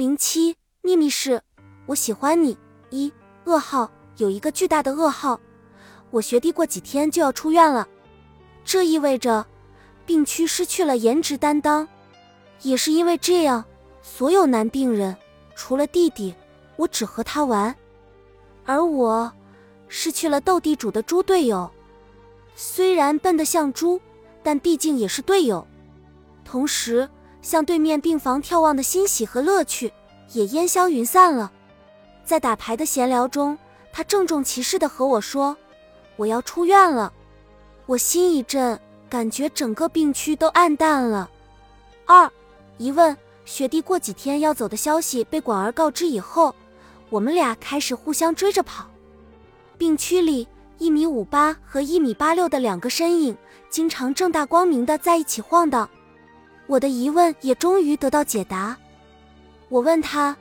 零七秘密是，我喜欢你。一噩耗，有一个巨大的噩耗，我学弟过几天就要出院了，这意味着病区失去了颜值担当。也是因为这样，所有男病人除了弟弟，我只和他玩，而我失去了斗地主的猪队友。虽然笨得像猪，但毕竟也是队友。同时。向对面病房眺望的欣喜和乐趣也烟消云散了。在打牌的闲聊中，他郑重其事地和我说：“我要出院了。”我心一震，感觉整个病区都暗淡了。二一问学弟过几天要走的消息被广儿告知以后，我们俩开始互相追着跑。病区里一米五八和一米八六的两个身影，经常正大光明的在一起晃荡。我的疑问也终于得到解答。我问他：“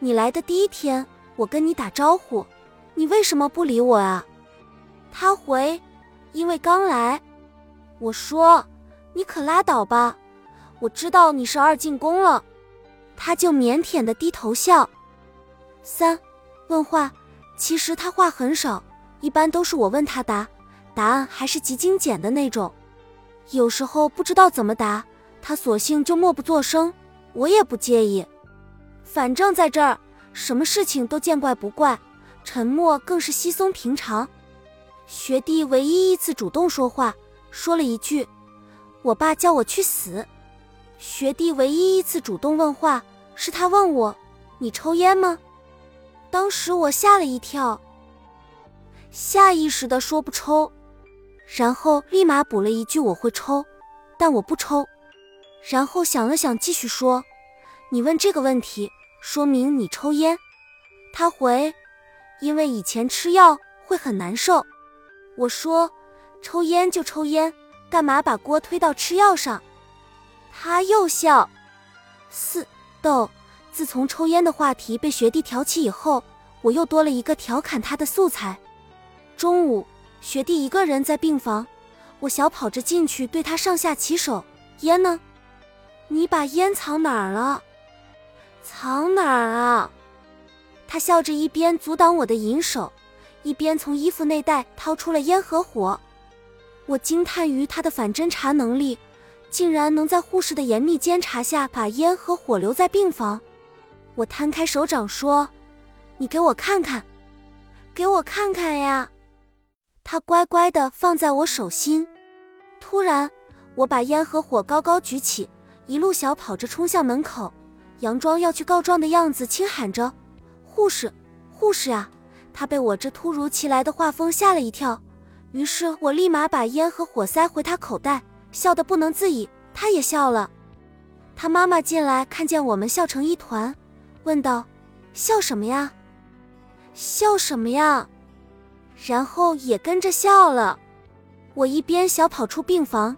你来的第一天，我跟你打招呼，你为什么不理我啊？”他回：“因为刚来。”我说：“你可拉倒吧，我知道你是二进宫了。”他就腼腆的低头笑。三问话，其实他话很少，一般都是我问他答，答案还是极精简的那种，有时候不知道怎么答。他索性就默不作声，我也不介意，反正在这儿什么事情都见怪不怪，沉默更是稀松平常。学弟唯一一次主动说话，说了一句：“我爸叫我去死。”学弟唯一一次主动问话，是他问我：“你抽烟吗？”当时我吓了一跳，下意识的说不抽，然后立马补了一句：“我会抽，但我不抽。”然后想了想，继续说：“你问这个问题，说明你抽烟。”他回：“因为以前吃药会很难受。”我说：“抽烟就抽烟，干嘛把锅推到吃药上？”他又笑。四逗，自从抽烟的话题被学弟挑起以后，我又多了一个调侃他的素材。中午，学弟一个人在病房，我小跑着进去，对他上下其手：“烟呢？”你把烟藏哪儿了？藏哪儿啊？他笑着，一边阻挡我的银手，一边从衣服内袋掏出了烟和火。我惊叹于他的反侦查能力，竟然能在护士的严密监察下把烟和火留在病房。我摊开手掌说：“你给我看看，给我看看呀！”他乖乖地放在我手心。突然，我把烟和火高高举起。一路小跑着冲向门口，佯装要去告状的样子，轻喊着：“护士，护士啊！”他被我这突如其来的画风吓了一跳，于是我立马把烟和火塞回他口袋，笑得不能自已。他也笑了。他妈妈进来看见我们笑成一团，问道：“笑什么呀？笑什么呀？”然后也跟着笑了。我一边小跑出病房。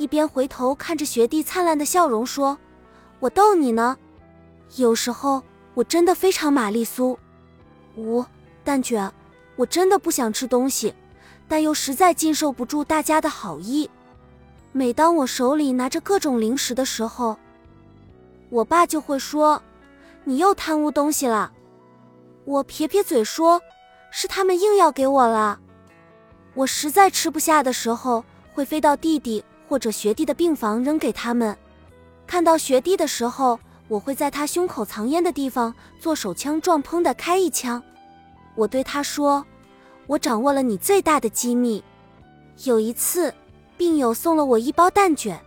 一边回头看着学弟灿烂的笑容，说：“我逗你呢。有时候我真的非常玛丽苏。五蛋卷，我真的不想吃东西，但又实在禁受不住大家的好意。每当我手里拿着各种零食的时候，我爸就会说：‘你又贪污东西了。’我撇撇嘴说：‘是他们硬要给我了。’我实在吃不下的时候，会飞到弟弟。”或者学弟的病房扔给他们。看到学弟的时候，我会在他胸口藏烟的地方做手枪撞，砰的开一枪。我对他说：“我掌握了你最大的机密。”有一次，病友送了我一包蛋卷，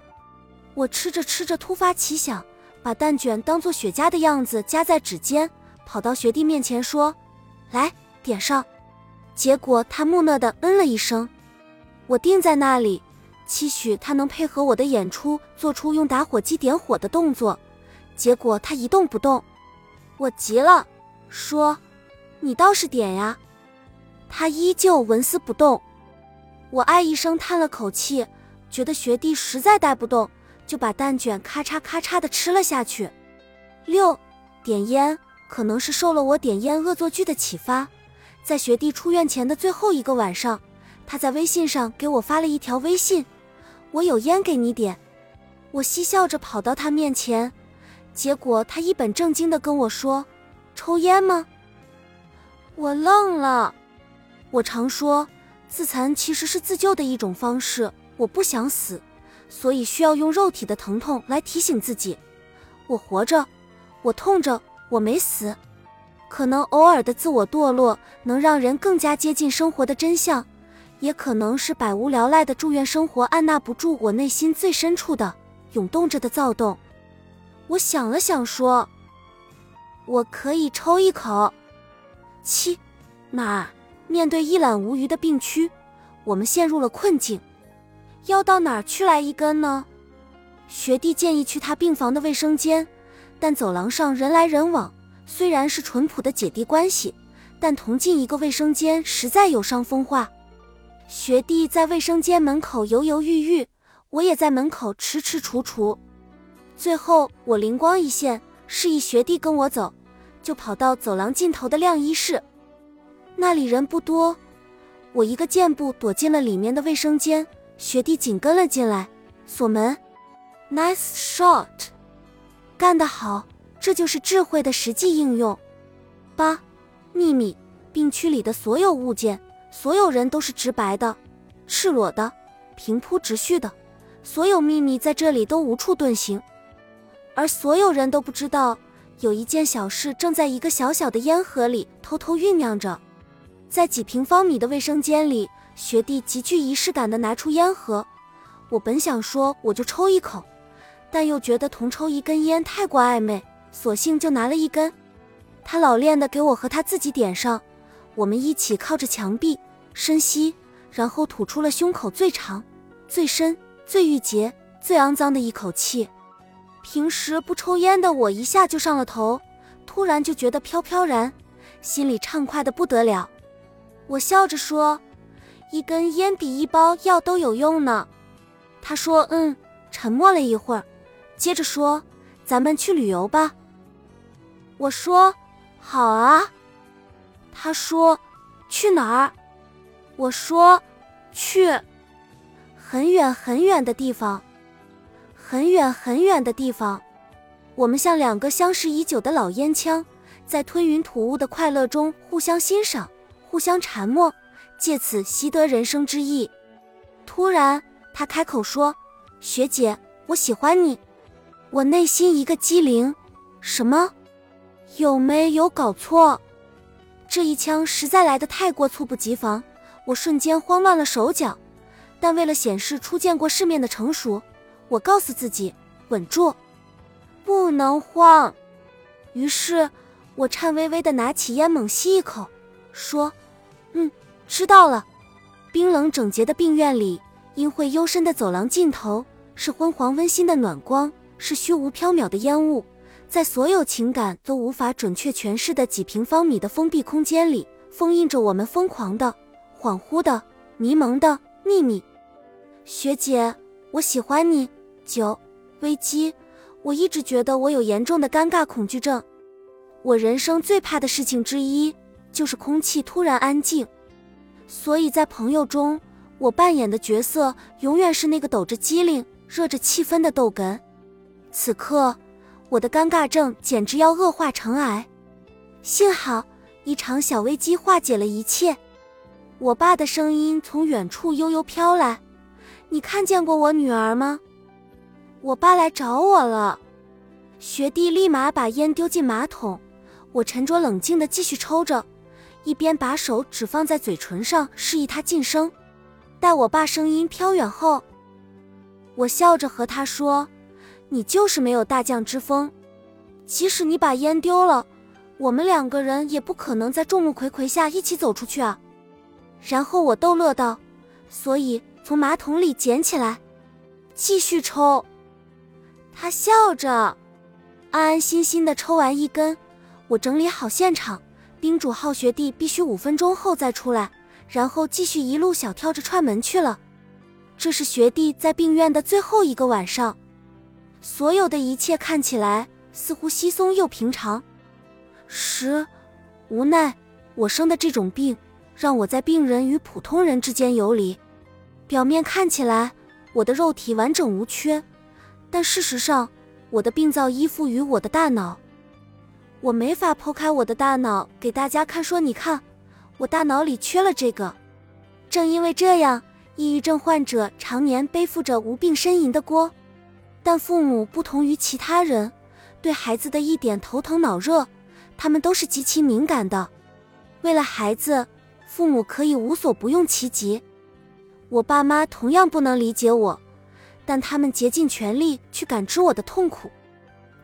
我吃着吃着突发奇想，把蛋卷当做雪茄的样子夹在指尖，跑到学弟面前说：“来，点上。”结果他木讷的嗯了一声。我定在那里。期许他能配合我的演出，做出用打火机点火的动作，结果他一动不动。我急了，说：“你倒是点呀！”他依旧纹丝不动。我唉一声叹了口气，觉得学弟实在带不动，就把蛋卷咔嚓咔嚓的吃了下去。六点烟，可能是受了我点烟恶作剧的启发，在学弟出院前的最后一个晚上，他在微信上给我发了一条微信。我有烟给你点，我嬉笑着跑到他面前，结果他一本正经的跟我说：“抽烟吗？”我愣了。我常说，自残其实是自救的一种方式。我不想死，所以需要用肉体的疼痛来提醒自己，我活着，我痛着，我没死。可能偶尔的自我堕落能让人更加接近生活的真相，也可能是百无聊赖的住院生活按捺不住我内心最深处的涌动着的躁动。我想了想，说：“我可以抽一口。”七，哪儿？面对一览无余的病区，我们陷入了困境。要到哪儿去来一根呢？学弟建议去他病房的卫生间，但走廊上人来人往，虽然是淳朴的姐弟关系，但同进一个卫生间实在有伤风化。学弟在卫生间门口犹犹豫豫，我也在门口迟迟踌躇。最后我灵光一现，示意学弟跟我走，就跑到走廊尽头的晾衣室。那里人不多，我一个箭步躲进了里面的卫生间，学弟紧跟了进来，锁门。Nice shot，干得好，这就是智慧的实际应用。八，秘密，病区里的所有物件，所有人都是直白的、赤裸的、平铺直叙的，所有秘密在这里都无处遁形，而所有人都不知道，有一件小事正在一个小小的烟盒里偷偷酝酿着。在几平方米的卫生间里，学弟极具仪式感地拿出烟盒。我本想说我就抽一口，但又觉得同抽一根烟太过暧昧，索性就拿了一根。他老练地给我和他自己点上。我们一起靠着墙壁深吸，然后吐出了胸口最长、最深、最郁结、最肮脏的一口气。平时不抽烟的我一下就上了头，突然就觉得飘飘然，心里畅快的不得了。我笑着说：“一根烟比一包药都有用呢。”他说：“嗯。”沉默了一会儿，接着说：“咱们去旅游吧。”我说：“好啊。”他说：“去哪儿？”我说：“去很远很远的地方，很远很远的地方。”我们像两个相识已久的老烟枪，在吞云吐雾的快乐中互相欣赏。互相缠磨，借此习得人生之意。突然，他开口说：“学姐，我喜欢你。”我内心一个机灵，什么？有没有搞错？这一枪实在来得太过猝不及防，我瞬间慌乱了手脚。但为了显示出见过世面的成熟，我告诉自己稳住，不能慌。于是，我颤巍巍地拿起烟，猛吸一口，说。嗯，知道了。冰冷整洁的病院里，阴晦幽深的走廊尽头，是昏黄温馨的暖光，是虚无缥缈的烟雾。在所有情感都无法准确诠释的几平方米的封闭空间里，封印着我们疯狂的、恍惚的、迷蒙的秘密。学姐，我喜欢你。九，危机。我一直觉得我有严重的尴尬恐惧症。我人生最怕的事情之一。就是空气突然安静，所以在朋友中，我扮演的角色永远是那个抖着机灵、热着气氛的逗哏。此刻，我的尴尬症简直要恶化成癌。幸好，一场小危机化解了一切。我爸的声音从远处悠悠飘来：“你看见过我女儿吗？”我爸来找我了。学弟立马把烟丢进马桶，我沉着冷静地继续抽着。一边把手指放在嘴唇上，示意他噤声。待我爸声音飘远后，我笑着和他说：“你就是没有大将之风。即使你把烟丢了，我们两个人也不可能在众目睽睽下一起走出去啊。”然后我逗乐道：“所以从马桶里捡起来，继续抽。”他笑着，安安心心的抽完一根。我整理好现场。叮嘱浩学弟必须五分钟后再出来，然后继续一路小跳着串门去了。这是学弟在病院的最后一个晚上，所有的一切看起来似乎稀松又平常。十，无奈我生的这种病，让我在病人与普通人之间游离。表面看起来我的肉体完整无缺，但事实上我的病灶依附于我的大脑，我没法剖开我的大脑给大家看，说你看，我大脑里缺了这个。正因为这样，抑郁症患者常年背负着无病呻吟的锅。但父母不同于其他人，对孩子的一点头疼脑热，他们都是极其敏感的。为了孩子，父母可以无所不用其极。我爸妈同样不能理解我。但他们竭尽全力去感知我的痛苦，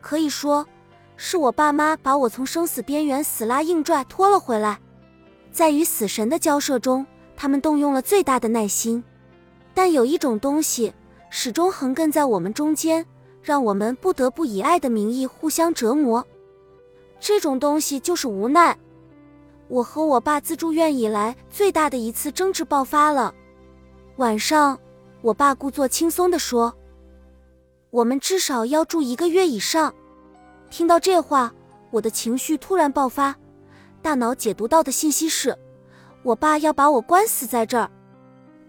可以说，是我爸妈把我从生死边缘死拉硬拽拖了回来。在与死神的交涉中，他们动用了最大的耐心。但有一种东西始终横亘在我们中间，让我们不得不以爱的名义互相折磨。这种东西就是无奈。我和我爸自住院以来最大的一次争执爆发了。晚上。我爸故作轻松地说：“我们至少要住一个月以上。”听到这话，我的情绪突然爆发，大脑解读到的信息是，我爸要把我关死在这儿。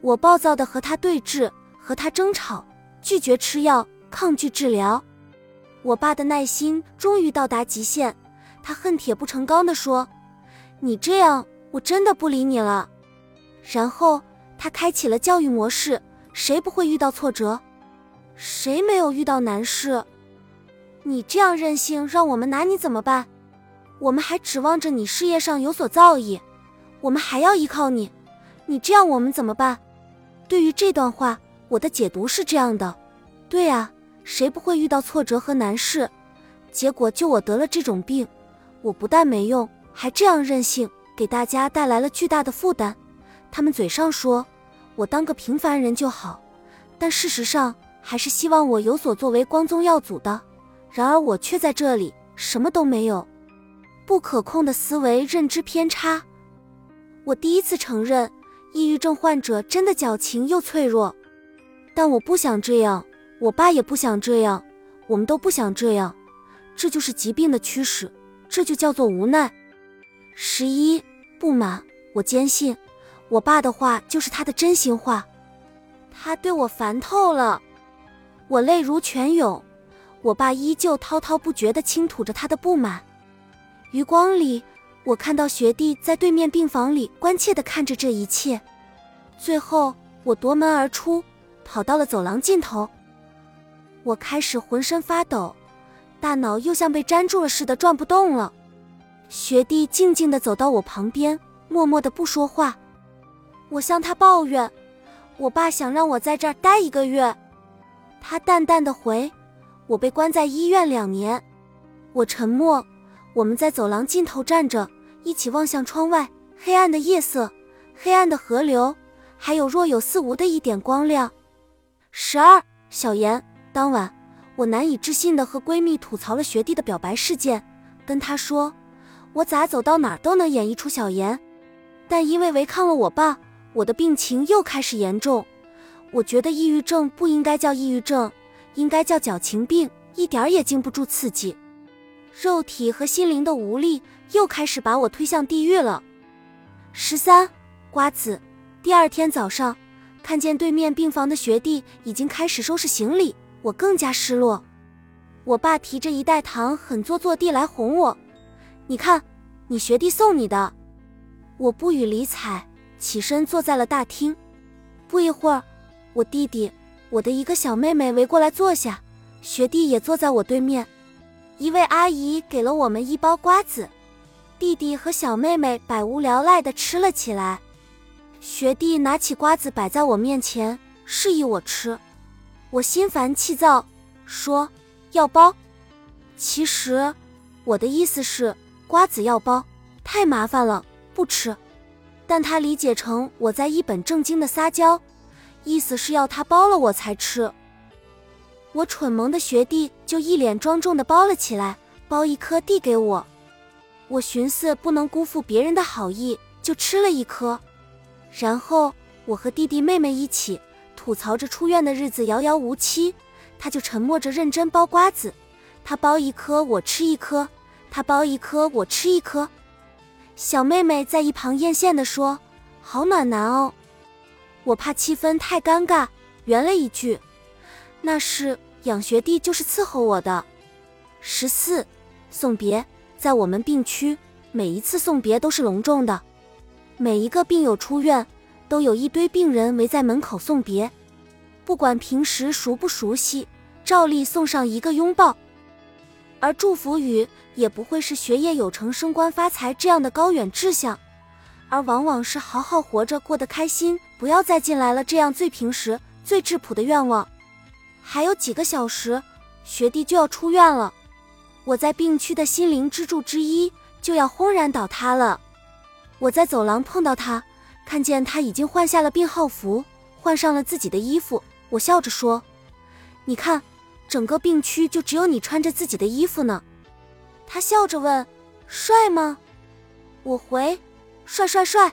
我暴躁地和他对峙，和他争吵，拒绝吃药，抗拒治疗。我爸的耐心终于到达极限，他恨铁不成钢地说：“你这样，我真的不理你了。”然后他开启了教育模式。谁不会遇到挫折？谁没有遇到难事？你这样任性，让我们拿你怎么办？我们还指望着你事业上有所造诣，我们还要依靠你。你这样，我们怎么办？对于这段话，我的解读是这样的：对啊，谁不会遇到挫折和难事？结果就我得了这种病，我不但没用，还这样任性，给大家带来了巨大的负担。他们嘴上说。我当个平凡人就好，但事实上还是希望我有所作为、光宗耀祖的。然而我却在这里什么都没有，不可控的思维认知偏差。我第一次承认，抑郁症患者真的矫情又脆弱。但我不想这样，我爸也不想这样，我们都不想这样。这就是疾病的驱使，这就叫做无奈。十一不满，我坚信。我爸的话就是他的真心话，他对我烦透了，我泪如泉涌。我爸依旧滔滔不绝地倾吐着他的不满。余光里，我看到学弟在对面病房里关切地看着这一切。最后，我夺门而出，跑到了走廊尽头。我开始浑身发抖，大脑又像被粘住了似的转不动了。学弟静静地走到我旁边，默默地不说话。我向他抱怨，我爸想让我在这儿待一个月。他淡淡的回：“我被关在医院两年。”我沉默。我们在走廊尽头站着，一起望向窗外，黑暗的夜色，黑暗的河流，还有若有似无的一点光亮。十二，小严。当晚，我难以置信的和闺蜜吐槽了学弟的表白事件，跟她说：“我咋走到哪儿都能演绎出小严，但因为违抗了我爸。”我的病情又开始严重，我觉得抑郁症不应该叫抑郁症，应该叫矫情病，一点儿也经不住刺激，肉体和心灵的无力又开始把我推向地狱了。十三瓜子，第二天早上看见对面病房的学弟已经开始收拾行李，我更加失落。我爸提着一袋糖，很做作地来哄我：“你看，你学弟送你的。”我不予理睬。起身坐在了大厅，不一会儿，我弟弟、我的一个小妹妹围过来坐下，学弟也坐在我对面。一位阿姨给了我们一包瓜子，弟弟和小妹妹百无聊赖地吃了起来。学弟拿起瓜子摆在我面前，示意我吃。我心烦气躁，说要包。其实我的意思是瓜子要包，太麻烦了，不吃。但他理解成我在一本正经的撒娇，意思是要他包了我才吃。我蠢萌的学弟就一脸庄重的包了起来，包一颗递给我。我寻思不能辜负别人的好意，就吃了一颗。然后我和弟弟妹妹一起吐槽着出院的日子遥遥无期，他就沉默着认真剥瓜子。他剥一颗我吃一颗，他剥一颗我吃一颗。小妹妹在一旁艳羡地说：“好暖男哦。”我怕气氛太尴尬，圆了一句：“那是养学弟就是伺候我的。十四，送别，在我们病区，每一次送别都是隆重的。每一个病友出院，都有一堆病人围在门口送别，不管平时熟不熟悉，照例送上一个拥抱。而祝福语也不会是学业有成、升官发财这样的高远志向，而往往是好好活着、过得开心，不要再进来了这样最平时、最质朴的愿望。还有几个小时，学弟就要出院了，我在病区的心灵支柱之一就要轰然倒塌了。我在走廊碰到他，看见他已经换下了病号服，换上了自己的衣服。我笑着说：“你看，整个病区就只有你穿着自己的衣服呢。”他笑着问：“帅吗？”我回：“帅帅帅。”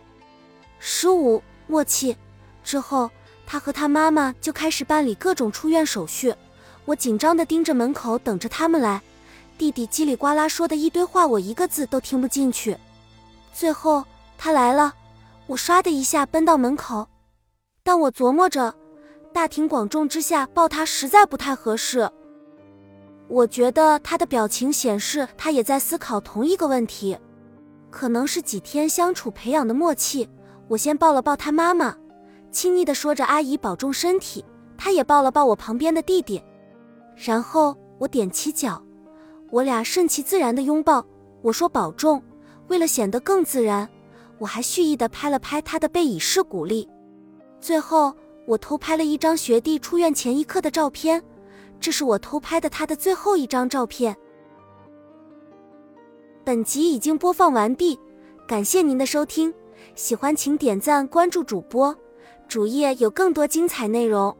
十五默契之后，他和他妈妈就开始办理各种出院手续。我紧张地盯着门口等着他们来。弟弟叽里呱啦说的一堆话，我一个字都听不进去。最后。他来了，我唰的一下奔到门口，但我琢磨着，大庭广众之下抱他实在不太合适。我觉得他的表情显示他也在思考同一个问题，可能是几天相处培养的默契。我先抱了抱他妈妈，亲昵的说着“阿姨保重身体”，他也抱了抱我旁边的弟弟，然后我踮起脚，我俩顺其自然的拥抱。我说保重，为了显得更自然。我还蓄意的拍了拍他的背，以示鼓励。最后，我偷拍了一张学弟出院前一刻的照片，这是我偷拍的他的最后一张照片。本集已经播放完毕，感谢您的收听，喜欢请点赞关注主播，主页有更多精彩内容。